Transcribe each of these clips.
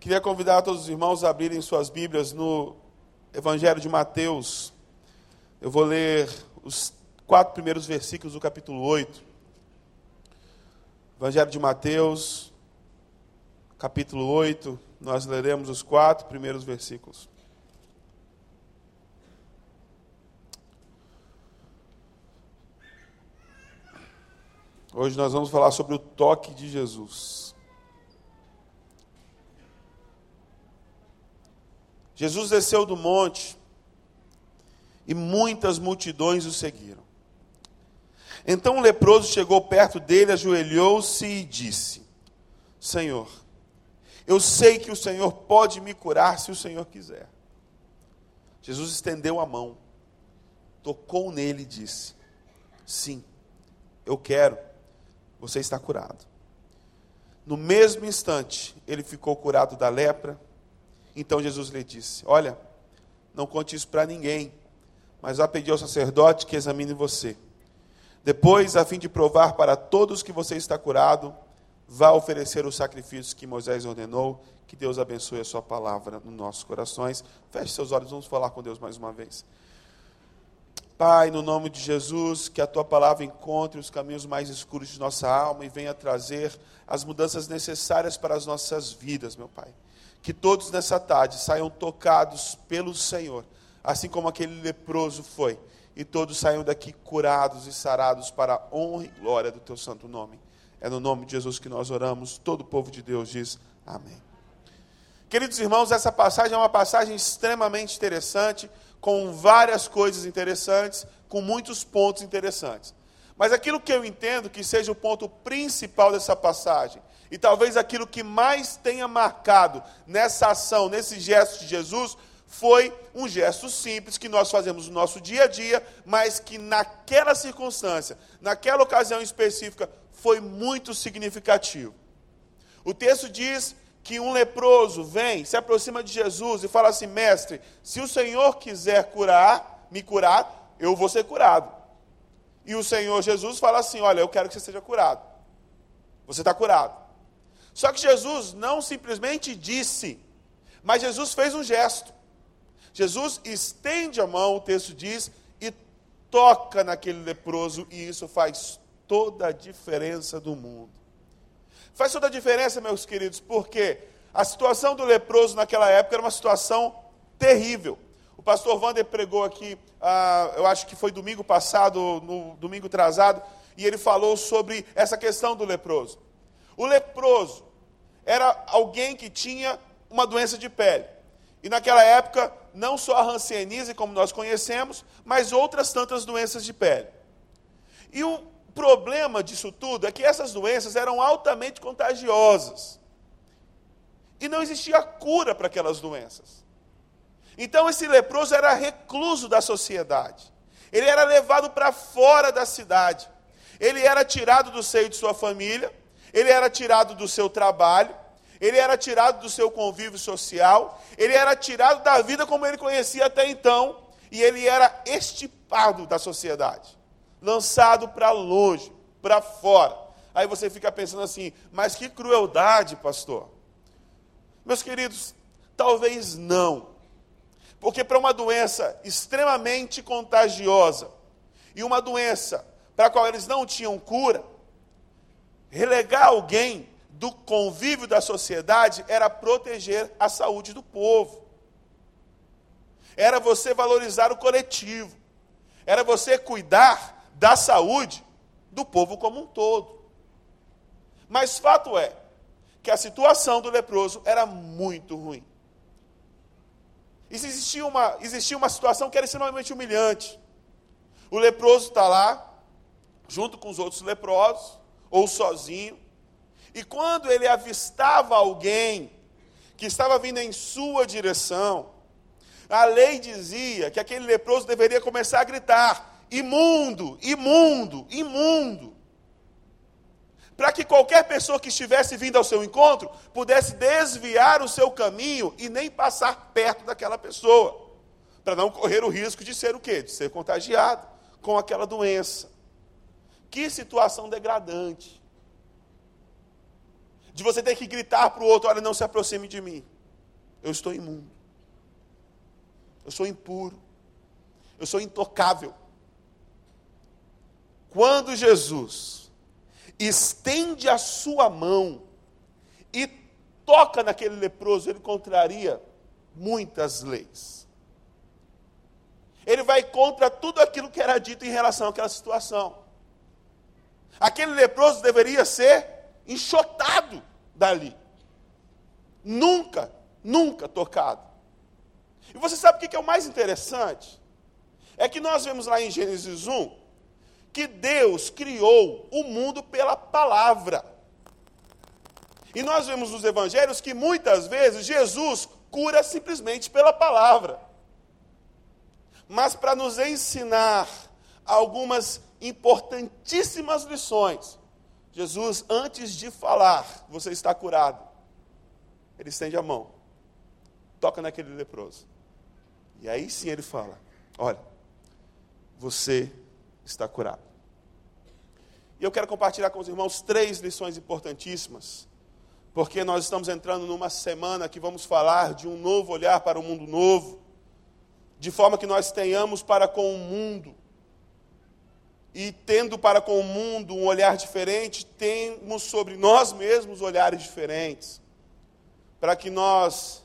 Queria convidar todos os irmãos a abrirem suas Bíblias no Evangelho de Mateus. Eu vou ler os quatro primeiros versículos do capítulo 8. Evangelho de Mateus, capítulo 8. Nós leremos os quatro primeiros versículos. Hoje nós vamos falar sobre o toque de Jesus. Jesus desceu do monte e muitas multidões o seguiram. Então o leproso chegou perto dele, ajoelhou-se e disse: Senhor, eu sei que o Senhor pode me curar se o Senhor quiser. Jesus estendeu a mão, tocou nele e disse: Sim, eu quero você está curado. No mesmo instante, ele ficou curado da lepra. Então Jesus lhe disse: Olha, não conte isso para ninguém, mas vá pedir ao sacerdote que examine você. Depois, a fim de provar para todos que você está curado, vá oferecer os sacrifícios que Moisés ordenou. Que Deus abençoe a sua palavra nos nossos corações. Feche seus olhos, vamos falar com Deus mais uma vez. Pai, no nome de Jesus, que a tua palavra encontre os caminhos mais escuros de nossa alma e venha trazer as mudanças necessárias para as nossas vidas, meu Pai. Que todos nessa tarde saiam tocados pelo Senhor, assim como aquele leproso foi, e todos saiam daqui curados e sarados para a honra e glória do teu santo nome. É no nome de Jesus que nós oramos. Todo o povo de Deus diz amém. Queridos irmãos, essa passagem é uma passagem extremamente interessante com várias coisas interessantes, com muitos pontos interessantes. Mas aquilo que eu entendo que seja o ponto principal dessa passagem, e talvez aquilo que mais tenha marcado nessa ação, nesse gesto de Jesus, foi um gesto simples que nós fazemos no nosso dia a dia, mas que naquela circunstância, naquela ocasião específica, foi muito significativo. O texto diz que um leproso vem, se aproxima de Jesus e fala assim: Mestre, se o Senhor quiser curar, me curar, eu vou ser curado. E o Senhor Jesus fala assim: Olha, eu quero que você seja curado. Você está curado. Só que Jesus não simplesmente disse, mas Jesus fez um gesto. Jesus estende a mão, o texto diz, e toca naquele leproso, e isso faz toda a diferença do mundo. Faz toda a diferença, meus queridos, porque a situação do leproso naquela época era uma situação terrível. O pastor Wander pregou aqui, ah, eu acho que foi domingo passado, no domingo atrasado, e ele falou sobre essa questão do leproso. O leproso era alguém que tinha uma doença de pele. E naquela época, não só a hanseníase, como nós conhecemos, mas outras tantas doenças de pele. E o problema disso tudo é que essas doenças eram altamente contagiosas. E não existia cura para aquelas doenças. Então esse leproso era recluso da sociedade. Ele era levado para fora da cidade. Ele era tirado do seio de sua família, ele era tirado do seu trabalho, ele era tirado do seu convívio social, ele era tirado da vida como ele conhecia até então, e ele era estipado da sociedade lançado para longe, para fora. Aí você fica pensando assim, mas que crueldade, pastor. Meus queridos, talvez não. Porque para uma doença extremamente contagiosa e uma doença para a qual eles não tinham cura, relegar alguém do convívio da sociedade era proteger a saúde do povo. Era você valorizar o coletivo. Era você cuidar da saúde do povo como um todo. Mas fato é que a situação do leproso era muito ruim. Existia uma, existia uma situação que era extremamente humilhante. O leproso está lá, junto com os outros leprosos, ou sozinho, e quando ele avistava alguém que estava vindo em sua direção, a lei dizia que aquele leproso deveria começar a gritar: imundo, imundo, imundo. Para que qualquer pessoa que estivesse vindo ao seu encontro pudesse desviar o seu caminho e nem passar perto daquela pessoa, para não correr o risco de ser o quê? De ser contagiado com aquela doença. Que situação degradante. de você ter que gritar para o outro: olha, não se aproxime de mim. Eu estou imundo. Eu sou impuro. Eu sou intocável. Quando Jesus estende a sua mão e toca naquele leproso, ele contraria muitas leis. Ele vai contra tudo aquilo que era dito em relação àquela situação. Aquele leproso deveria ser enxotado dali. Nunca, nunca tocado. E você sabe o que é o mais interessante? É que nós vemos lá em Gênesis 1 que Deus criou o mundo pela palavra. E nós vemos nos evangelhos que muitas vezes Jesus cura simplesmente pela palavra. Mas para nos ensinar algumas importantíssimas lições, Jesus, antes de falar, você está curado, ele estende a mão, toca naquele leproso. E aí sim ele fala: Olha, você está curado. E eu quero compartilhar com os irmãos três lições importantíssimas, porque nós estamos entrando numa semana que vamos falar de um novo olhar para o um mundo novo, de forma que nós tenhamos para com o mundo, e tendo para com o mundo um olhar diferente, temos sobre nós mesmos olhares diferentes, para que nós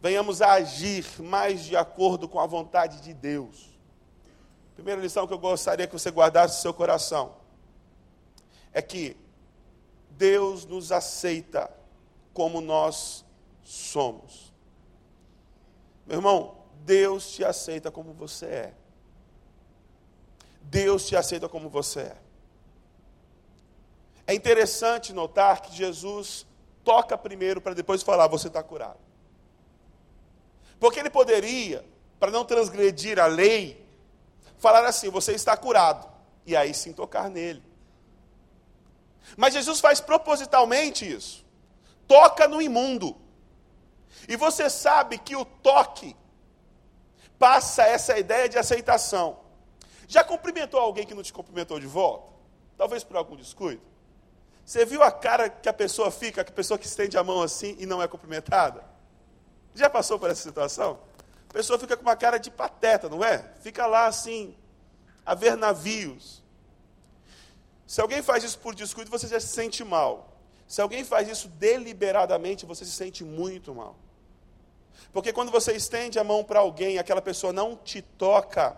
venhamos a agir mais de acordo com a vontade de Deus. Primeira lição que eu gostaria que você guardasse no seu coração é que Deus nos aceita como nós somos. Meu irmão, Deus te aceita como você é. Deus te aceita como você é. É interessante notar que Jesus toca primeiro para depois falar: você está curado. Porque ele poderia, para não transgredir a lei, falar assim: você está curado, e aí sim tocar nele. Mas Jesus faz propositalmente isso. Toca no imundo. E você sabe que o toque passa essa ideia de aceitação. Já cumprimentou alguém que não te cumprimentou de volta? Talvez por algum descuido? Você viu a cara que a pessoa fica, a pessoa que estende a mão assim e não é cumprimentada? Já passou por essa situação? A pessoa fica com uma cara de pateta, não é? Fica lá assim, a ver navios. Se alguém faz isso por descuido, você já se sente mal. Se alguém faz isso deliberadamente, você se sente muito mal. Porque quando você estende a mão para alguém, aquela pessoa não te toca,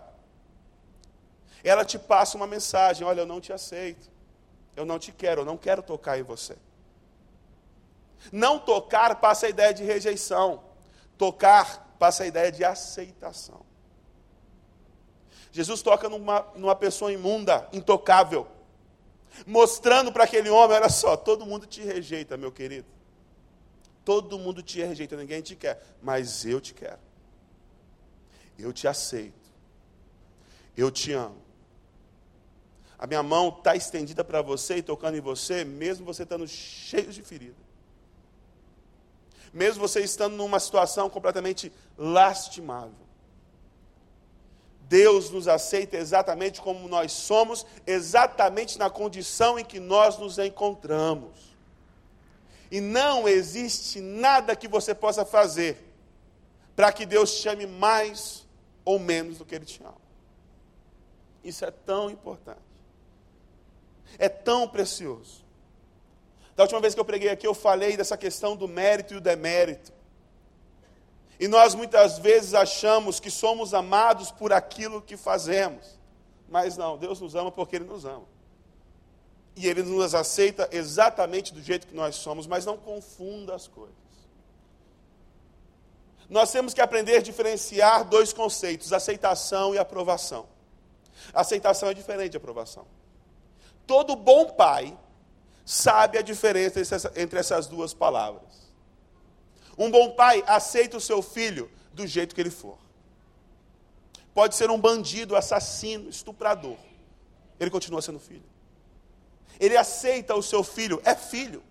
ela te passa uma mensagem: olha, eu não te aceito, eu não te quero, eu não quero tocar em você. Não tocar passa a ideia de rejeição, tocar passa a ideia de aceitação. Jesus toca numa, numa pessoa imunda, intocável, mostrando para aquele homem: olha só, todo mundo te rejeita, meu querido. Todo mundo te rejeita, ninguém te quer, mas eu te quero. Eu te aceito. Eu te amo. A minha mão está estendida para você e tocando em você, mesmo você estando cheio de ferida. Mesmo você estando numa situação completamente lastimável. Deus nos aceita exatamente como nós somos, exatamente na condição em que nós nos encontramos. E não existe nada que você possa fazer para que Deus te chame mais ou menos do que Ele te ama. Isso é tão importante. É tão precioso. Da última vez que eu preguei aqui, eu falei dessa questão do mérito e o demérito. E nós muitas vezes achamos que somos amados por aquilo que fazemos. Mas não, Deus nos ama porque Ele nos ama. E Ele nos aceita exatamente do jeito que nós somos, mas não confunda as coisas. Nós temos que aprender a diferenciar dois conceitos: aceitação e aprovação. Aceitação é diferente de aprovação. Todo bom pai sabe a diferença entre essas duas palavras. Um bom pai aceita o seu filho do jeito que ele for. Pode ser um bandido, assassino, estuprador. Ele continua sendo filho. Ele aceita o seu filho, é filho.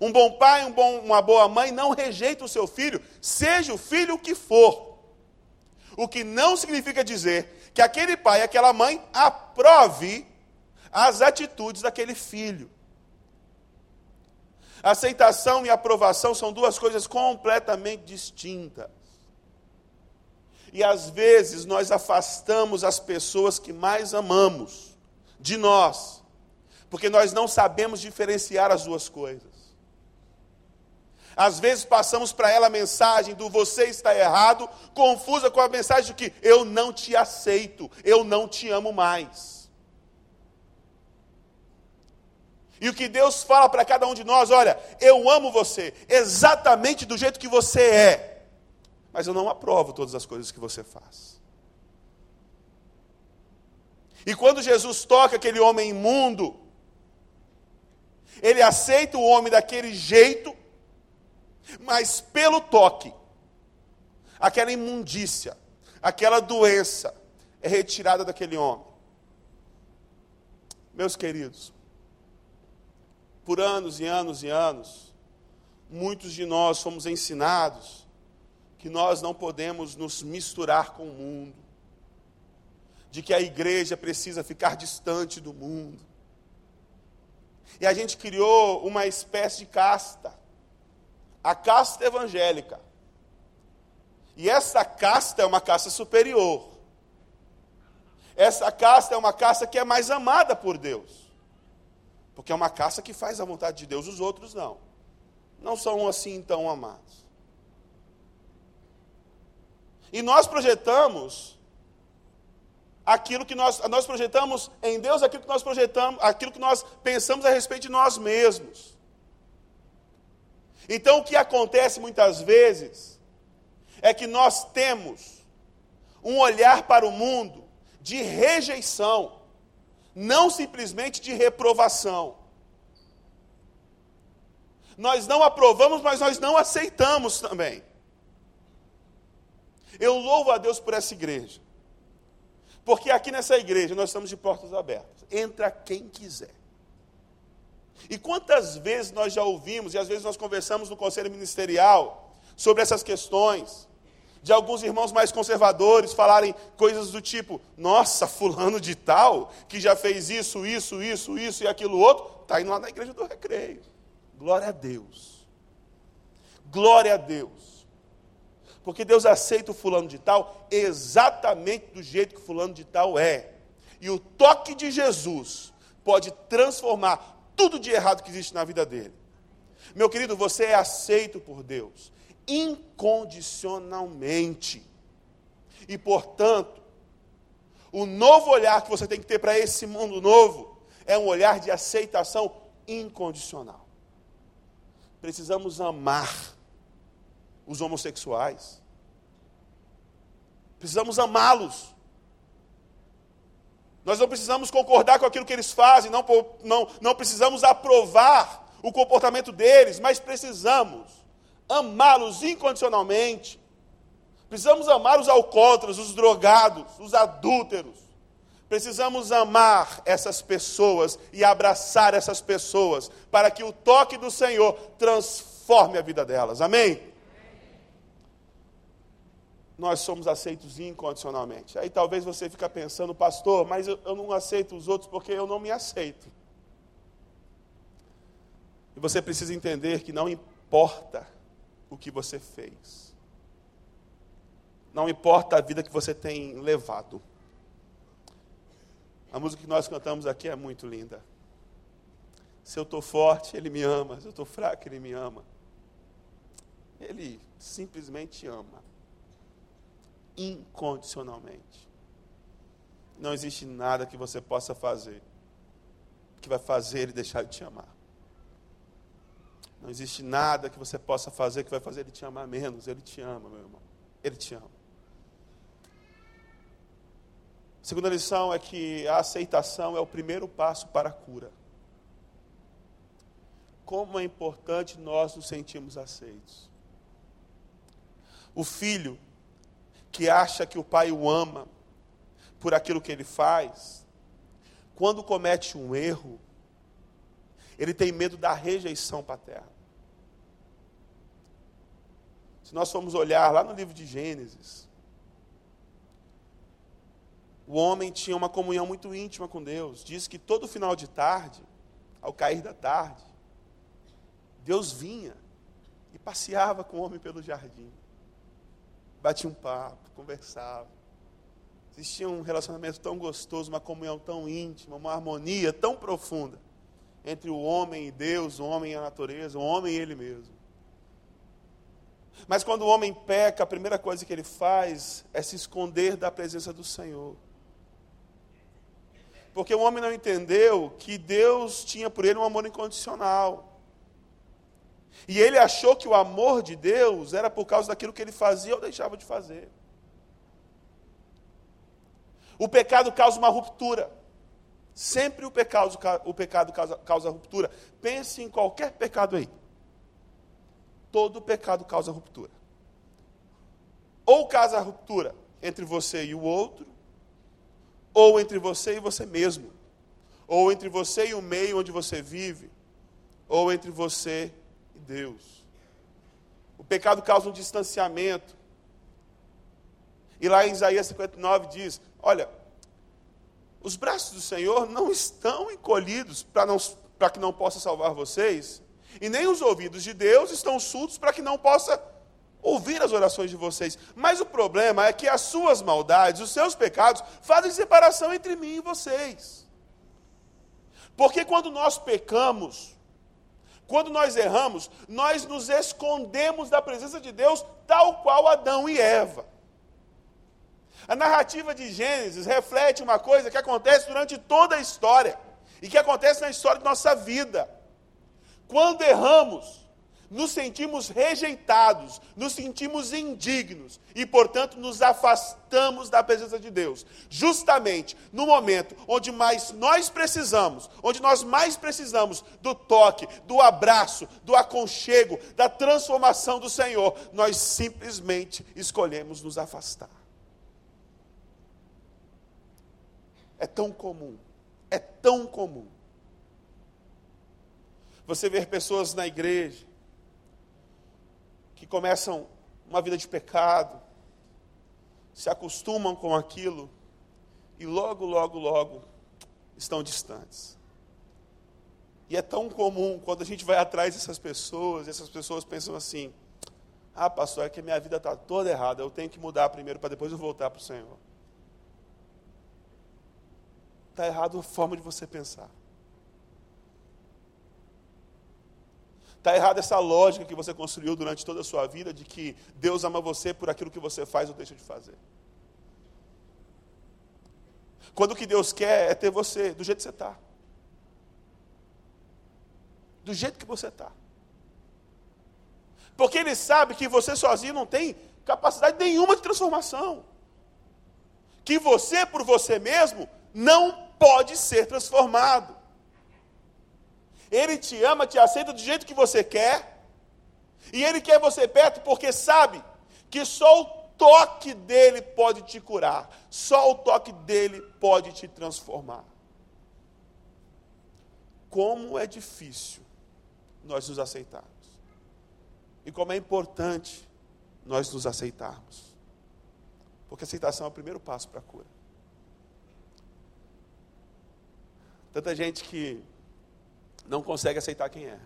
Um bom pai, um bom, uma boa mãe não rejeita o seu filho, seja o filho que for. O que não significa dizer que aquele pai, aquela mãe aprove as atitudes daquele filho. Aceitação e aprovação são duas coisas completamente distintas. E às vezes nós afastamos as pessoas que mais amamos de nós, porque nós não sabemos diferenciar as duas coisas. Às vezes passamos para ela a mensagem do você está errado, confusa com a mensagem de que eu não te aceito, eu não te amo mais. E o que Deus fala para cada um de nós, olha, eu amo você exatamente do jeito que você é, mas eu não aprovo todas as coisas que você faz. E quando Jesus toca aquele homem imundo, ele aceita o homem daquele jeito, mas pelo toque, aquela imundícia, aquela doença é retirada daquele homem. Meus queridos, por anos e anos e anos, muitos de nós fomos ensinados que nós não podemos nos misturar com o mundo, de que a igreja precisa ficar distante do mundo. E a gente criou uma espécie de casta a casta evangélica. E essa casta é uma casta superior. Essa casta é uma casta que é mais amada por Deus. Porque é uma casta que faz a vontade de Deus, os outros não. Não são assim tão amados. E nós projetamos aquilo que nós, nós projetamos em Deus, aquilo que nós projetamos, aquilo que nós pensamos a respeito de nós mesmos. Então, o que acontece muitas vezes é que nós temos um olhar para o mundo de rejeição, não simplesmente de reprovação. Nós não aprovamos, mas nós não aceitamos também. Eu louvo a Deus por essa igreja. Porque aqui nessa igreja nós estamos de portas abertas. Entra quem quiser. E quantas vezes nós já ouvimos, e às vezes nós conversamos no conselho ministerial sobre essas questões, de alguns irmãos mais conservadores falarem coisas do tipo: nossa, fulano de tal, que já fez isso, isso, isso, isso e aquilo outro, está indo lá na igreja do recreio. Glória a Deus. Glória a Deus. Porque Deus aceita o fulano de tal exatamente do jeito que o fulano de tal é. E o toque de Jesus pode transformar tudo de errado que existe na vida dele. Meu querido, você é aceito por Deus incondicionalmente. E, portanto, o novo olhar que você tem que ter para esse mundo novo é um olhar de aceitação incondicional. Precisamos amar os homossexuais. Precisamos amá-los. Nós não precisamos concordar com aquilo que eles fazem, não, não, não precisamos aprovar o comportamento deles, mas precisamos amá-los incondicionalmente. Precisamos amar os alcoólatras, os drogados, os adúlteros. Precisamos amar essas pessoas e abraçar essas pessoas para que o toque do Senhor transforme a vida delas. Amém? nós somos aceitos incondicionalmente. Aí talvez você fica pensando, pastor, mas eu, eu não aceito os outros porque eu não me aceito. E você precisa entender que não importa o que você fez. Não importa a vida que você tem levado. A música que nós cantamos aqui é muito linda. Se eu estou forte, Ele me ama. Se eu estou fraco, Ele me ama. Ele simplesmente ama incondicionalmente. Não existe nada que você possa fazer que vai fazer ele deixar de te amar. Não existe nada que você possa fazer que vai fazer ele te amar menos. Ele te ama, meu irmão. Ele te ama. A segunda lição é que a aceitação é o primeiro passo para a cura. Como é importante nós nos sentirmos aceitos. O filho que acha que o pai o ama por aquilo que ele faz, quando comete um erro, ele tem medo da rejeição paterna. Se nós formos olhar lá no livro de Gênesis, o homem tinha uma comunhão muito íntima com Deus. Diz que todo final de tarde, ao cair da tarde, Deus vinha e passeava com o homem pelo jardim. Batia um papo, conversava. Existia um relacionamento tão gostoso, uma comunhão tão íntima, uma harmonia tão profunda entre o homem e Deus, o homem e a natureza, o homem e ele mesmo. Mas quando o homem peca, a primeira coisa que ele faz é se esconder da presença do Senhor. Porque o homem não entendeu que Deus tinha por ele um amor incondicional. E ele achou que o amor de Deus era por causa daquilo que ele fazia ou deixava de fazer. O pecado causa uma ruptura. Sempre o pecado, o pecado causa, causa ruptura. Pense em qualquer pecado aí. Todo pecado causa ruptura. Ou causa ruptura entre você e o outro, ou entre você e você mesmo, ou entre você e o meio onde você vive, ou entre você e Deus. O pecado causa um distanciamento. E lá em Isaías 59 diz: Olha, os braços do Senhor não estão encolhidos para que não possa salvar vocês, e nem os ouvidos de Deus estão surdos para que não possa ouvir as orações de vocês. Mas o problema é que as suas maldades, os seus pecados, fazem separação entre mim e vocês. Porque quando nós pecamos, quando nós erramos, nós nos escondemos da presença de Deus, tal qual Adão e Eva. A narrativa de Gênesis reflete uma coisa que acontece durante toda a história e que acontece na história de nossa vida. Quando erramos, nos sentimos rejeitados, nos sentimos indignos e, portanto, nos afastamos da presença de Deus. Justamente no momento onde mais nós precisamos, onde nós mais precisamos do toque, do abraço, do aconchego, da transformação do Senhor, nós simplesmente escolhemos nos afastar. É tão comum, é tão comum. Você ver pessoas na igreja que começam uma vida de pecado, se acostumam com aquilo e logo, logo, logo estão distantes. E é tão comum quando a gente vai atrás dessas pessoas, essas pessoas pensam assim: ah, pastor, é que minha vida está toda errada, eu tenho que mudar primeiro para depois eu voltar para o Senhor. Está errado a forma de você pensar. Está errada essa lógica que você construiu durante toda a sua vida de que Deus ama você por aquilo que você faz ou deixa de fazer. Quando o que Deus quer é ter você do jeito que você está. Do jeito que você está. Porque Ele sabe que você sozinho não tem capacidade nenhuma de transformação. Que você, por você mesmo, não pode ser transformado. Ele te ama, te aceita do jeito que você quer. E ele quer você perto porque sabe que só o toque dele pode te curar. Só o toque dele pode te transformar. Como é difícil nós nos aceitarmos. E como é importante nós nos aceitarmos. Porque aceitação é o primeiro passo para a cura. Tanta gente que não consegue aceitar quem é.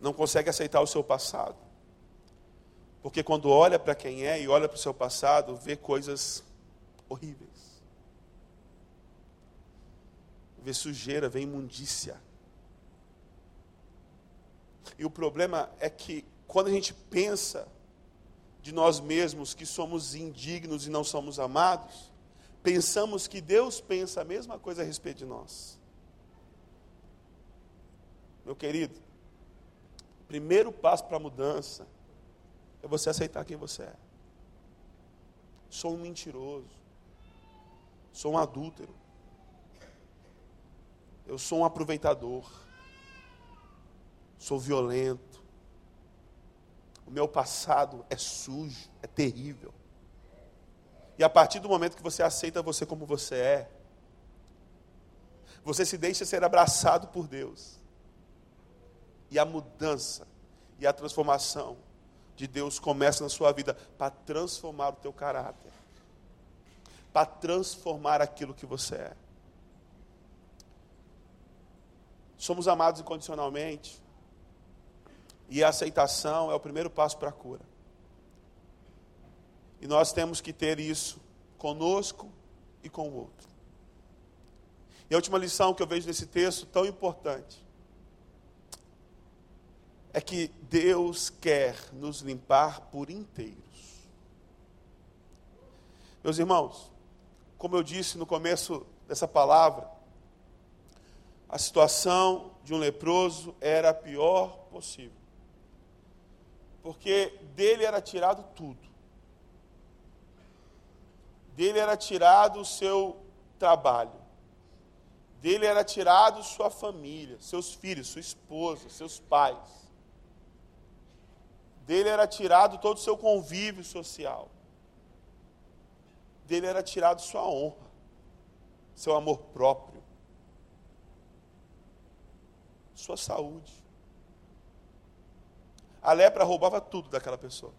Não consegue aceitar o seu passado. Porque quando olha para quem é e olha para o seu passado, vê coisas horríveis. Vê sujeira, vê imundícia. E o problema é que quando a gente pensa de nós mesmos que somos indignos e não somos amados, pensamos que Deus pensa a mesma coisa a respeito de nós. Meu querido, primeiro passo para a mudança é você aceitar quem você é. Sou um mentiroso. Sou um adúltero. Eu sou um aproveitador. Sou violento. O meu passado é sujo, é terrível. E a partir do momento que você aceita você como você é, você se deixa ser abraçado por Deus. E a mudança e a transformação de Deus começa na sua vida para transformar o teu caráter, para transformar aquilo que você é. Somos amados incondicionalmente E a aceitação é o primeiro passo para a cura. E nós temos que ter isso conosco e com o outro. E a última lição que eu vejo nesse texto, tão importante, é que Deus quer nos limpar por inteiros. Meus irmãos, como eu disse no começo dessa palavra, a situação de um leproso era a pior possível. Porque dele era tirado tudo. Dele era tirado o seu trabalho. Dele era tirado sua família, seus filhos, sua esposa, seus pais. Dele era tirado todo o seu convívio social. Dele era tirado sua honra, seu amor próprio, sua saúde. A lepra roubava tudo daquela pessoa.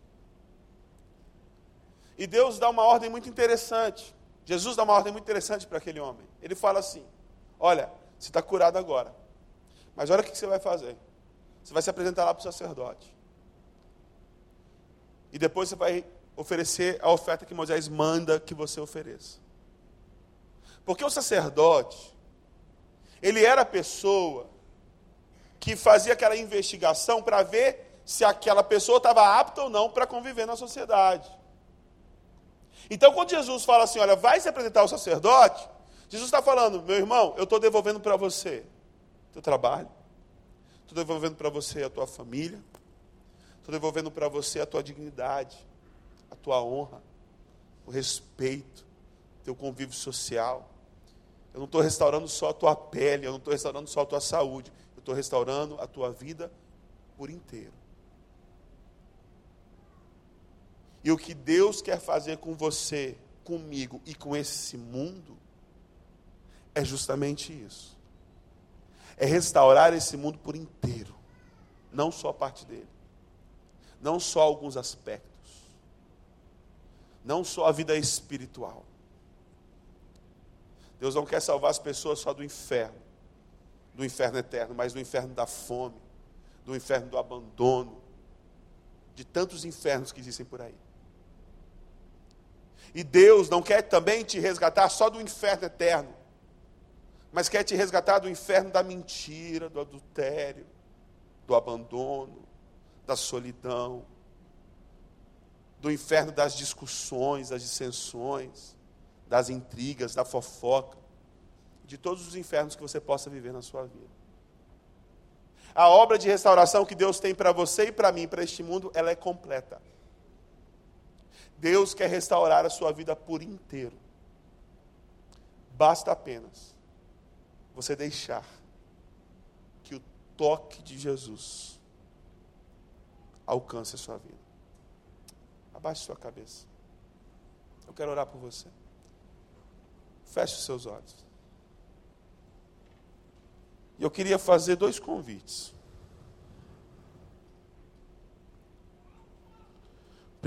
E Deus dá uma ordem muito interessante. Jesus dá uma ordem muito interessante para aquele homem. Ele fala assim: Olha, você está curado agora. Mas olha o que você vai fazer. Você vai se apresentar lá para o sacerdote. E depois você vai oferecer a oferta que Moisés manda que você ofereça. Porque o sacerdote, ele era a pessoa que fazia aquela investigação para ver se aquela pessoa estava apta ou não para conviver na sociedade. Então, quando Jesus fala assim, olha, vai se apresentar ao sacerdote, Jesus está falando, meu irmão, eu estou devolvendo para você teu trabalho, estou devolvendo para você a tua família, estou devolvendo para você a tua dignidade, a tua honra, o respeito, teu convívio social. Eu não estou restaurando só a tua pele, eu não estou restaurando só a tua saúde, eu estou restaurando a tua vida por inteiro. E o que Deus quer fazer com você, comigo e com esse mundo, é justamente isso. É restaurar esse mundo por inteiro, não só parte dele, não só alguns aspectos, não só a vida espiritual. Deus não quer salvar as pessoas só do inferno, do inferno eterno, mas do inferno da fome, do inferno do abandono, de tantos infernos que existem por aí. E Deus não quer também te resgatar só do inferno eterno, mas quer te resgatar do inferno da mentira, do adultério, do abandono, da solidão, do inferno das discussões, das dissensões, das intrigas, da fofoca, de todos os infernos que você possa viver na sua vida. A obra de restauração que Deus tem para você e para mim, para este mundo, ela é completa. Deus quer restaurar a sua vida por inteiro. Basta apenas você deixar que o toque de Jesus alcance a sua vida. Abaixe sua cabeça. Eu quero orar por você. Feche os seus olhos. E eu queria fazer dois convites.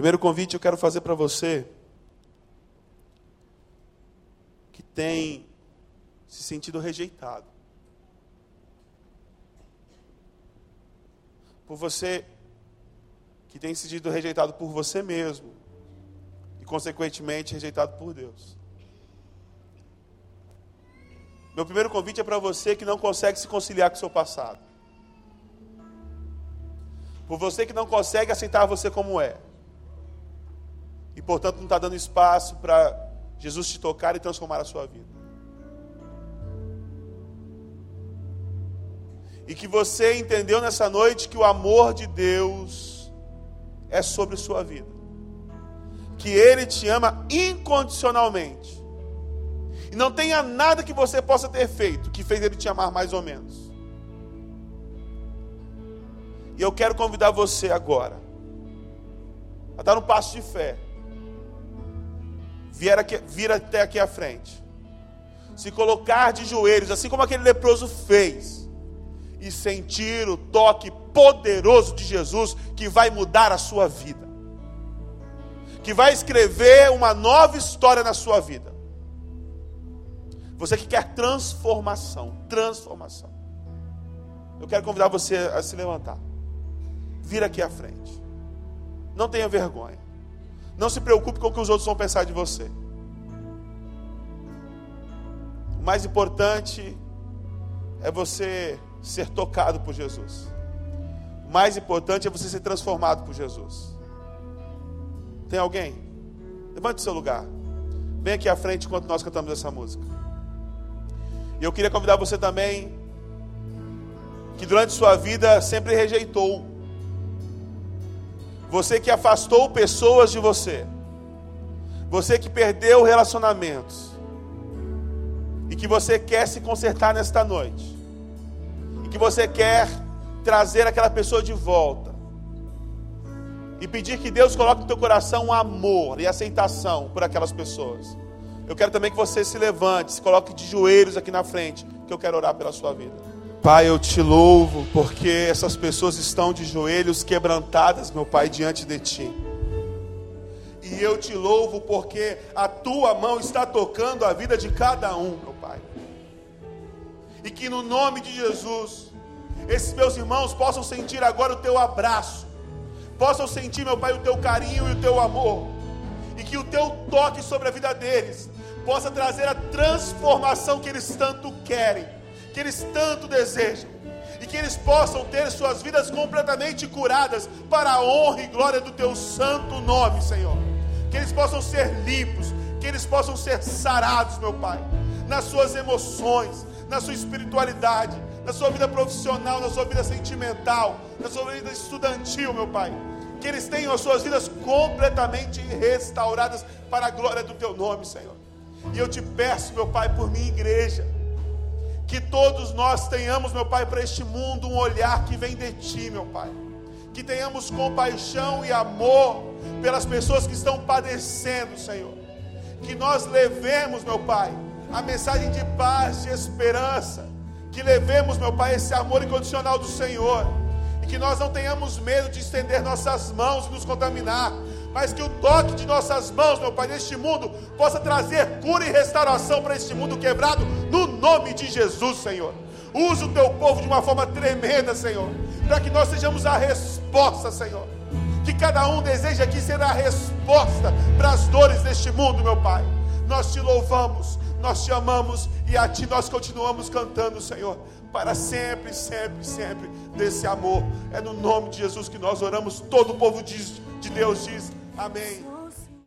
Primeiro convite eu quero fazer para você que tem se sentido rejeitado. Por você que tem se sentido rejeitado por você mesmo e, consequentemente, rejeitado por Deus. Meu primeiro convite é para você que não consegue se conciliar com o seu passado. Por você que não consegue aceitar você como é. E, portanto, não está dando espaço para Jesus te tocar e transformar a sua vida. E que você entendeu nessa noite que o amor de Deus é sobre sua vida. Que Ele te ama incondicionalmente. E não tenha nada que você possa ter feito que fez Ele te amar mais ou menos. E eu quero convidar você agora a dar um passo de fé. Vir, aqui, vir até aqui à frente. Se colocar de joelhos, assim como aquele leproso fez e sentir o toque poderoso de Jesus que vai mudar a sua vida, que vai escrever uma nova história na sua vida. Você que quer transformação, transformação. Eu quero convidar você a se levantar. vir aqui à frente. Não tenha vergonha. Não se preocupe com o que os outros vão pensar de você. O mais importante é você ser tocado por Jesus. O mais importante é você ser transformado por Jesus. Tem alguém? Levante seu lugar. Vem aqui à frente enquanto nós cantamos essa música. E eu queria convidar você também, que durante sua vida sempre rejeitou. Você que afastou pessoas de você. Você que perdeu relacionamentos. E que você quer se consertar nesta noite. E que você quer trazer aquela pessoa de volta. E pedir que Deus coloque no teu coração um amor e aceitação por aquelas pessoas. Eu quero também que você se levante, se coloque de joelhos aqui na frente, que eu quero orar pela sua vida. Pai, eu te louvo porque essas pessoas estão de joelhos quebrantadas, meu Pai, diante de ti. E eu te louvo porque a tua mão está tocando a vida de cada um, meu Pai. E que no nome de Jesus, esses meus irmãos possam sentir agora o teu abraço, possam sentir, meu Pai, o teu carinho e o teu amor, e que o teu toque sobre a vida deles possa trazer a transformação que eles tanto querem, que eles tanto desejam, e que eles possam ter suas vidas completamente curadas para a honra e glória do teu santo nome, Senhor. Que eles possam ser limpos, que eles possam ser sarados, meu Pai, nas suas emoções, na sua espiritualidade, na sua vida profissional, na sua vida sentimental, na sua vida estudantil, meu Pai. Que eles tenham as suas vidas completamente restauradas para a glória do Teu nome, Senhor. E eu te peço, meu Pai, por minha igreja, que todos nós tenhamos, meu Pai, para este mundo um olhar que vem de Ti, meu Pai. Que tenhamos compaixão e amor pelas pessoas que estão padecendo, Senhor. Que nós levemos, meu Pai, a mensagem de paz, de esperança. Que levemos, meu Pai, esse amor incondicional do Senhor. E que nós não tenhamos medo de estender nossas mãos e nos contaminar. Mas que o toque de nossas mãos, meu Pai, neste mundo, possa trazer cura e restauração para este mundo quebrado, no nome de Jesus, Senhor. Use o teu povo de uma forma tremenda, Senhor, para que nós sejamos a resposta, Senhor. Que cada um deseja aqui ser a resposta para as dores deste mundo, meu Pai. Nós te louvamos, nós te amamos e a Ti nós continuamos cantando, Senhor, para sempre, sempre, sempre desse amor. É no nome de Jesus que nós oramos. Todo o povo de, de Deus diz: Amém.